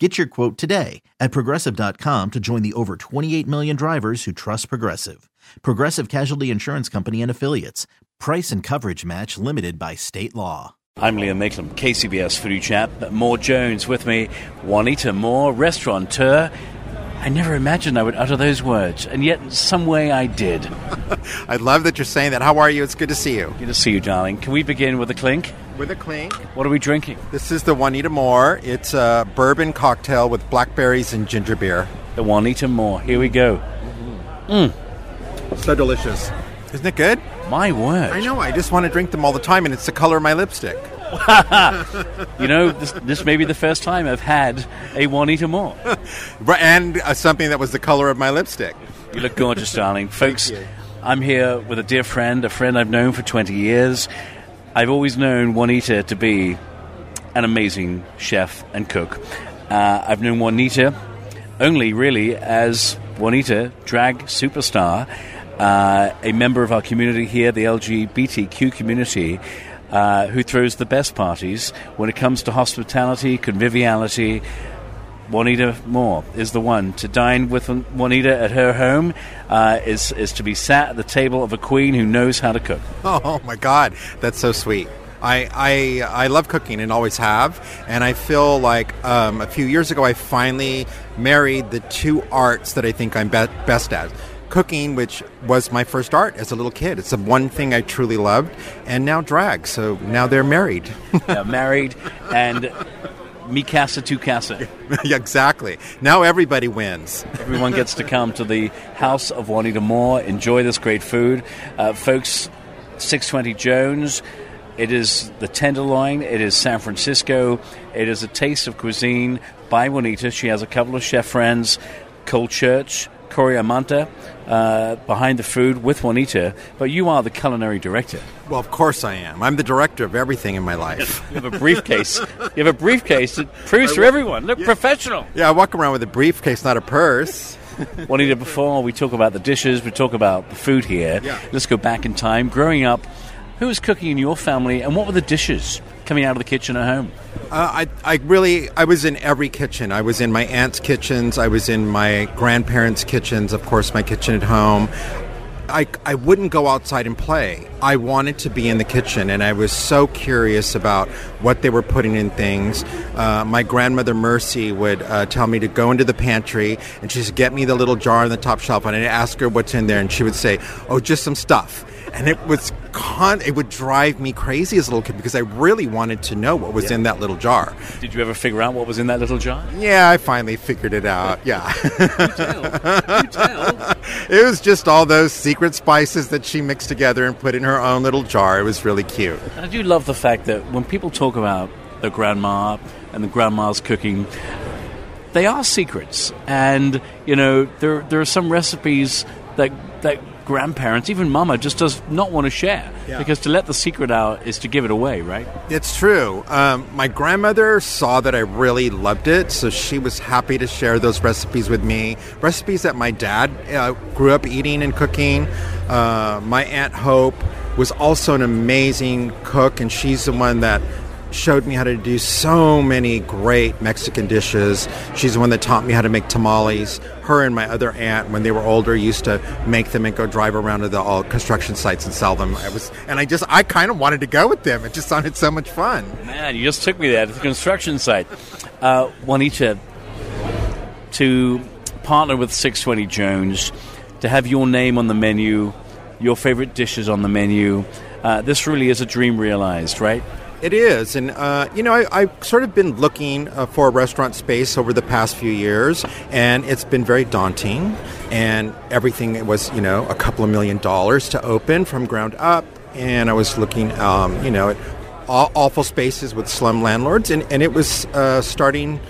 Get your quote today at progressive.com to join the over 28 million drivers who trust Progressive. Progressive Casualty Insurance Company and Affiliates. Price and coverage match limited by state law. I'm Liam Mayclem, KCBS Foodie Chap. Moore Jones with me, Juanita Moore, restaurateur. I never imagined I would utter those words, and yet in some way I did. I love that you're saying that. How are you? It's good to see you. Good to see you, darling. Can we begin with a clink? With a clink. What are we drinking? This is the Juanita Moore. It's a bourbon cocktail with blackberries and ginger beer. The Juanita Moore. Here we go. Mmm. So delicious. Isn't it good? My word. I know. I just want to drink them all the time, and it's the color of my lipstick. you know, this, this may be the first time I've had a Juanita Moore. and uh, something that was the color of my lipstick. You look gorgeous, darling. Folks, I'm here with a dear friend, a friend I've known for 20 years. I've always known Juanita to be an amazing chef and cook. Uh, I've known Juanita only really as Juanita, drag superstar, uh, a member of our community here, the LGBTQ community, uh, who throws the best parties when it comes to hospitality, conviviality. Juanita Moore is the one to dine with Juanita at her home. Uh, is is to be sat at the table of a queen who knows how to cook. Oh my God, that's so sweet. I, I, I love cooking and always have. And I feel like um, a few years ago I finally married the two arts that I think I'm be- best at. Cooking, which was my first art as a little kid. It's the one thing I truly loved. And now drag. So now they're married. yeah, married and mi casa tu casa. exactly. Now everybody wins. Everyone gets to come to the house of Juanita Moore, enjoy this great food. Uh, folks, 620 Jones. It is the tenderloin. It is San Francisco. It is a taste of cuisine by Juanita. She has a couple of chef friends, Cole Church, Corey Amanta, uh, behind the food with Juanita. But you are the culinary director. Well, of course I am. I'm the director of everything in my life. you have a briefcase. You have a briefcase that proves for everyone. Look yeah. professional. Yeah, I walk around with a briefcase, not a purse. Juanita, before we talk about the dishes, we talk about the food here. Yeah. Let's go back in time. Growing up, who was cooking in your family, and what were the dishes coming out of the kitchen at home? Uh, I, I really, I was in every kitchen. I was in my aunt's kitchens. I was in my grandparents' kitchens. Of course, my kitchen at home. I, I wouldn't go outside and play. I wanted to be in the kitchen, and I was so curious about what they were putting in things. Uh, my grandmother Mercy would uh, tell me to go into the pantry, and she'd get me the little jar on the top shelf, and I'd ask her what's in there, and she would say, "Oh, just some stuff." And it was con- it would drive me crazy as a little kid because I really wanted to know what was Yeah. in that little jar. Did you ever figure out what was in that little jar? Yeah, I finally figured it out. Yeah. You tell. It was just all those secret spices that she mixed together and put in her own little jar. It was really cute. I do love the fact that when people talk about the grandma and the grandma's cooking, they are secrets. And, you know, there, there are some recipes that, that grandparents, even mama, just does not want to share. Yeah. Because to let the secret out is to give it away, right? It's true. Um, my grandmother saw that I really loved it, so she was happy to share those recipes with me. Recipes that my dad uh, grew up eating and cooking. Uh, my Aunt Hope was also an amazing cook, and she's the one that showed me how to do so many great Mexican dishes. She's the one that taught me how to make tamales. Her and my other aunt, when they were older, used to make them and go drive around to the all construction sites and sell them. I was, and I just, I kind of wanted to go with them. It just sounded so much fun. Man, you just took me there to the construction site. Uh, Juanita, to partner with 620 Jones, to have your name on the menu, your favorite dishes on the menu, uh, this really is a dream realized, right? It is, and uh, you know, I, I've sort of been looking uh, for a restaurant space over the past few years, and it's been very daunting. And everything was, you know, a couple of million dollars to open from ground up. And I was looking, um, you know, at awful spaces with slum landlords, and, and it was uh, starting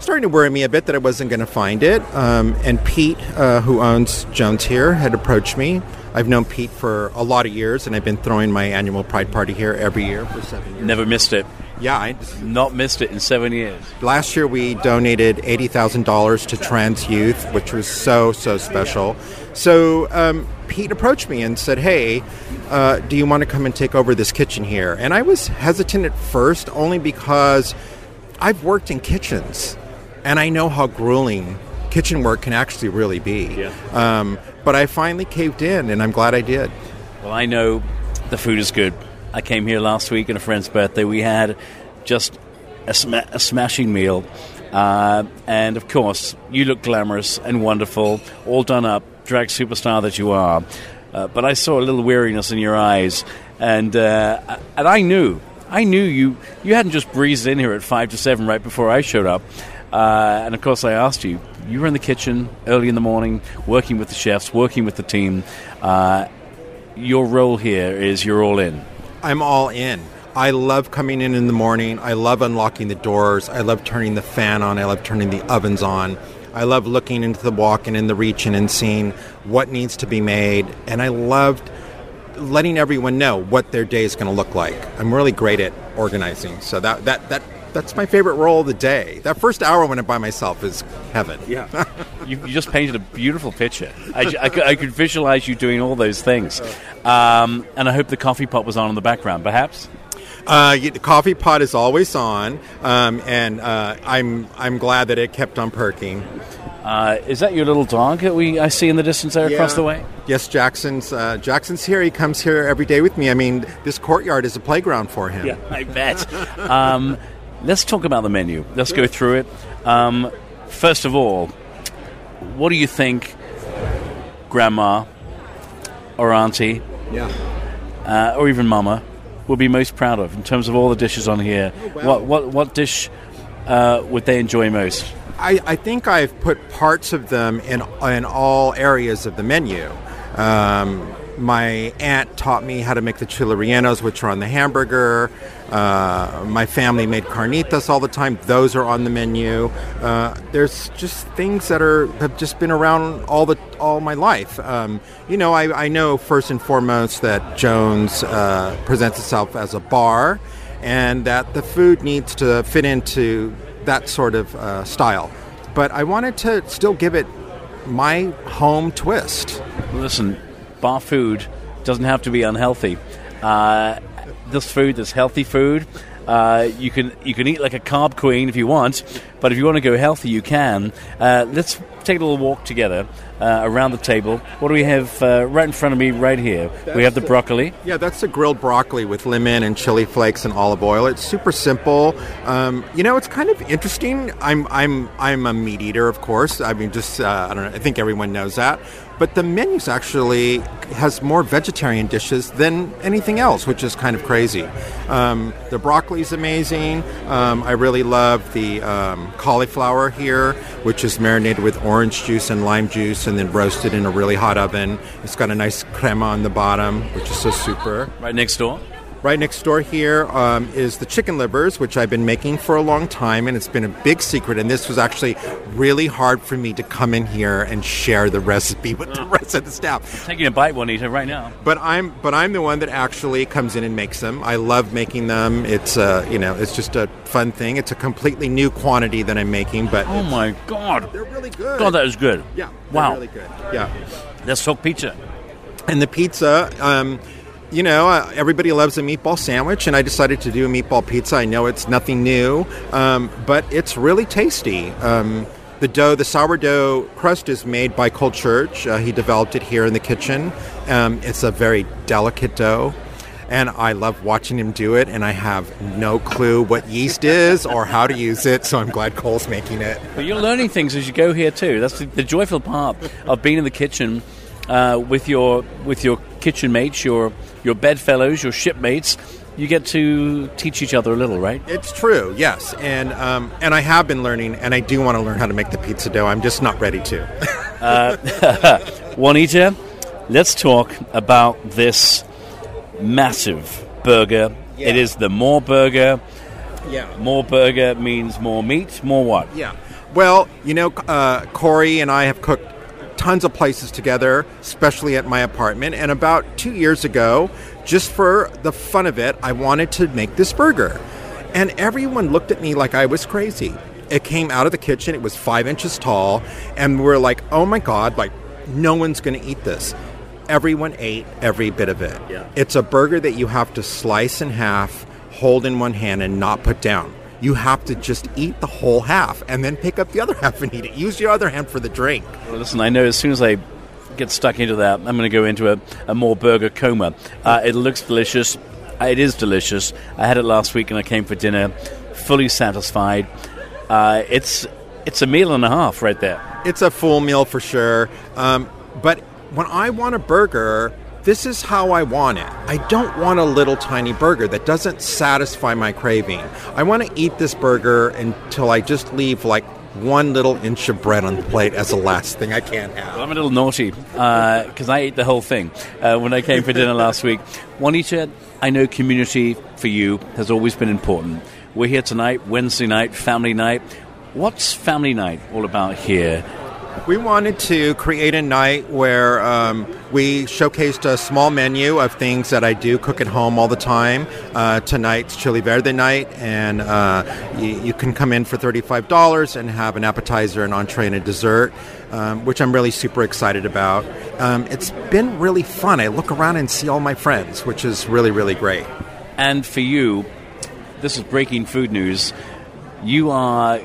starting to worry me a bit that I wasn't going to find it. Um, and Pete, uh, who owns Jones here, had approached me. I've known Pete for a lot of years, and I've been throwing my annual Pride Party here every year for seven years. Never missed it. Yeah, I, Not missed it in seven years. last year we donated eighty thousand dollars to trans youth, which was so so special. So um, Pete approached me and said, "Hey, uh, do you want to come and take over this kitchen here?" And I was hesitant at first, only because I've worked in kitchens, and I know how grueling kitchen work can actually really be. Yeah. Um, but I finally caved in, and I'm glad I did. Well, I know the food is good. I came here last week on a friend's birthday. We had just a, sma- a smashing meal. Uh, and of course, you look glamorous and wonderful, all done up, drag superstar that you are. Uh, but I saw a little weariness in your eyes, and uh, and I knew, I knew you you hadn't just breezed in here at five to seven right before I showed up. Uh, and of course, I asked you. You were in the kitchen early in the morning, working with the chefs, working with the team. Uh, your role here is you're all in. I'm all in. I love coming in in the morning. I love unlocking the doors. I love turning the fan on. I love turning the ovens on. I love looking into the walk and in the reaching and seeing what needs to be made. And I loved letting everyone know what their day is going to look like. I'm really great at organizing. So that that that that's my favorite role of the day. That first hour when I'm by myself is heaven. Yeah. you, you just painted a beautiful picture. I, I could- I could visualize you doing all those things. Um, and I hope the coffee pot was on in the background, perhaps. Uh, the coffee pot is always on, um, and uh, I'm I'm glad that it kept on perking. Uh, is that your little dog that we I see in the distance there across the way? Yes, Jackson's uh, Jackson's here. He comes here every day with me. I mean, this courtyard is a playground for him. Yeah, I bet. um, let's talk about the menu. Let's go through it. Um, first of all, what do you think grandma or auntie Yeah. uh, or even mama would be most proud of in terms of all the dishes on here? wow. What, what, what dish uh, would they enjoy most? I, I think I've put parts of them in in all areas of the menu. Um, my aunt taught me how to make the chile rellenos, which are on the hamburger. Uh, my family made carnitas all the time; those are on the menu. Uh, there's just things that are have just been around all the all my life. Um, you know, I, I know first and foremost that Jones uh, presents itself as a bar, and that the food needs to fit into that sort of uh, style. But I wanted to still give it my home twist. Listen, bar food doesn't have to be unhealthy. Uh, this food, this healthy food, uh, you can you can eat like a carb queen if you want, but if you want to go healthy, you can. Uh, let's take a little walk together uh, around the table. What do we have uh, right in front of me, right here? we have the broccoli. Yeah, that's the grilled broccoli with lemon and chili flakes and olive oil. It's super simple. Um, you know, it's kind of interesting. I'm I'm I'm a meat eater, of course. I mean, just uh, I don't know. I think everyone knows that. But the menus actually has more vegetarian dishes than anything else, which is kind of crazy. Um, the broccoli's amazing. Um, I really love the um, cauliflower here, which is marinated with orange juice and lime juice, and then roasted in a really hot oven. It's got a nice crema on the bottom, which is so super. Right next door. Right next door here um, is the chicken livers, which I've been making for a long time, and it's been a big secret. And this was actually really hard for me to come in here and share the recipe with the rest of the staff. Taking a bite, Juanita, right now. But I'm but I'm the one that actually comes in and makes them. I love making them. It's uh, you know it's just a fun thing. It's a completely new quantity that I'm making, but Oh my God! they're really good. God, that is good. yeah, they're Wow. really good. Yeah. Let's talk pizza. And the pizza, um, you know, uh, everybody loves a meatball sandwich, and I decided to do a meatball pizza. I know it's nothing new, um, but it's really tasty. Um, the dough, the sourdough crust is made by Cole Church. Uh, he developed it here in the kitchen. Um, it's a very delicate dough. And I love watching him do it, and I have no clue what yeast is or how to use it, so I'm glad Cole's making it. But you're learning things as you go here too. That's the, the joyful part of being in the kitchen uh, with your with your kitchen mates, your your bedfellows, your shipmates. You get to teach each other a little, right? It's true, yes, and um, and I have been learning, and I do want to learn how to make the pizza dough. I'm just not ready to. Juanita, let's talk about this massive burger. Yeah. It is the more burger. yeah, More burger means more meat. More what? yeah. Well, you know, uh, Corey and I have cooked tons of places together, especially at my apartment. And about two years ago, just for the fun of it, I wanted to make this burger. And everyone looked at me like I was crazy. It came out of the kitchen, it was five inches tall, and we're like, oh my God, like, no one's going to eat this. Everyone ate every bit of it. Yeah. It's a burger that you have to slice in half, hold in one hand, and not put down. You have to just eat the whole half and then pick up the other half and eat it. Use your other hand for the drink. Well, listen, I know as soon as I get stuck into that, I'm going to go into a, a more burger coma. Uh, it looks delicious. It is delicious. I had it last week and I came for dinner, fully satisfied. Uh, it's it's a meal and a half right there. It's a full meal for sure. Um, but when I want a burger, this is how I want it. I don't want a little tiny burger that doesn't satisfy my craving. I want to eat this burger until I just leave like one little inch of bread on the plate as the last thing I can't have. Well, I'm a little naughty because I ate the whole thing uh, when I came for dinner last week. Juanita, I know community for you has always been important. We're here tonight, Wednesday night, family night. What's family night all about here? We wanted to create a night where um, we showcased a small menu of things that I do cook at home all the time. Uh, tonight's Chili Verde night, and uh, you, you can come in for $35 and have an appetizer, an entree, and a dessert, um, which I'm really super excited about. Um, it's been really fun. I look around and see all my friends, which is really, really great. And for you, this is breaking food news. You are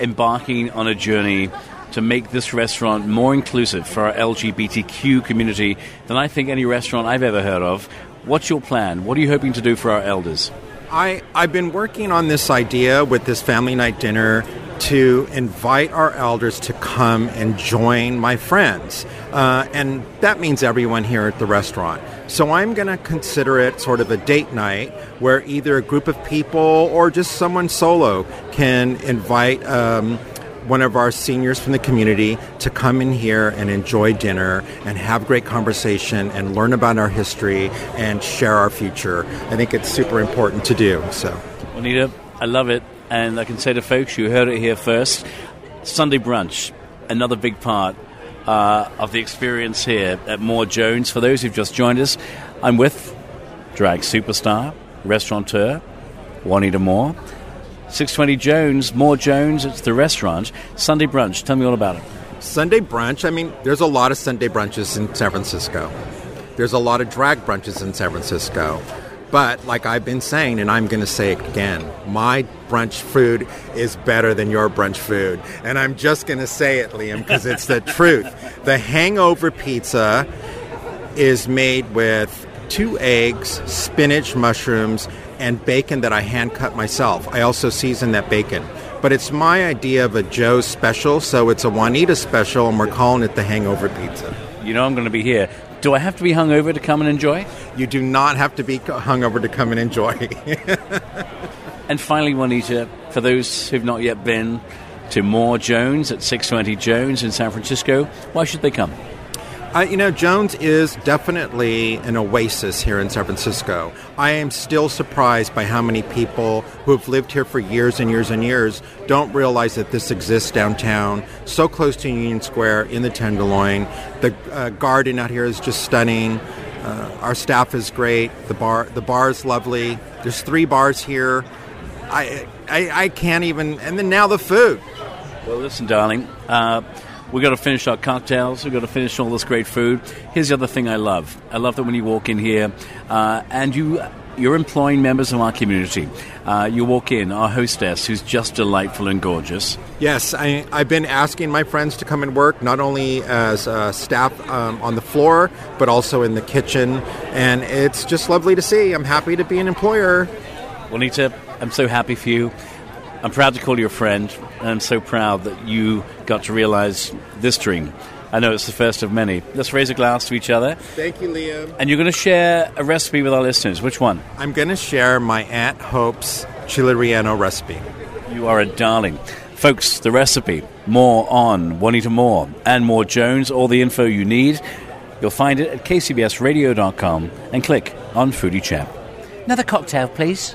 embarking on a journey to make this restaurant more inclusive for our LGBTQ community than I think any restaurant I've ever heard of. What's your plan? What are you hoping to do for our elders? I, I've been working on this idea with this family night dinner to invite our elders to come and join my friends. Uh, and that means everyone here at the restaurant. So I'm going to consider it sort of a date night where either a group of people or just someone solo can invite. Um, one of our seniors from the community to come in here and enjoy dinner and have great conversation and learn about our history and share our future. I think it's super important to do. So, Juanita, I love it. And I can say to folks, you heard it here first. Sunday brunch, another big part uh, of the experience here at Moore Jones. For those who've just joined us, I'm with drag superstar, restaurateur, Juanita Moore. 620 Jones, more Jones, it's the restaurant. Sunday brunch, tell me all about it. Sunday brunch, I mean, there's a lot of Sunday brunches in San Francisco. There's a lot of drag brunches in San Francisco. But like I've been saying, and I'm going to say it again, my brunch food is better than your brunch food. And I'm just going to say it, Liam, because it's the truth. The hangover pizza is made with two eggs, spinach, mushrooms, and bacon that I hand cut myself. I also season that bacon. But it's my idea of a Joe's special, so it's a Juanita special, and we're calling it the hangover pizza. You know I'm going to be here. Do I have to be hungover to come and enjoy? You do not have to be hungover to come and enjoy. And finally, Juanita, for those who've not yet been to Moore Jones at 620 Jones in San Francisco, why should they come? You know, Jones is definitely an oasis here in San Francisco. I am still surprised by how many people who have lived here for years and years and years don't realize that this exists downtown, so close to Union Square in the Tenderloin. The uh, garden out here is just stunning. Uh, our staff is great. The bar, the bar is lovely. There's three bars here. I, I, I can't even. And then now the food. Well, listen, darling, uh, we got to finish our cocktails. We've got to finish all this great food. Here's the other thing I love. I love that when you walk in here, uh, and you. You're employing members of our community. Uh, you walk in, our hostess, who's just delightful and gorgeous. Yes, I, I've been asking my friends to come and work, not only as uh, staff um, on the floor, but also in the kitchen. And it's just lovely to see. I'm happy to be an employer. Juanita, I'm so happy for you. I'm proud to call you a friend, and I'm so proud that you got to realize this dream. I know it's the first of many. Let's raise a glass to each other. Thank you, Liam. And you're going to share a recipe with our listeners. Which one? I'm going to share my Aunt Hope's chili relleno recipe. You are a darling. Folks, the recipe, more on Juanita Moore and Moore Jones, all the info you need. You'll find it at kcbsradio.com and click on Foodie Chap. Another cocktail, please.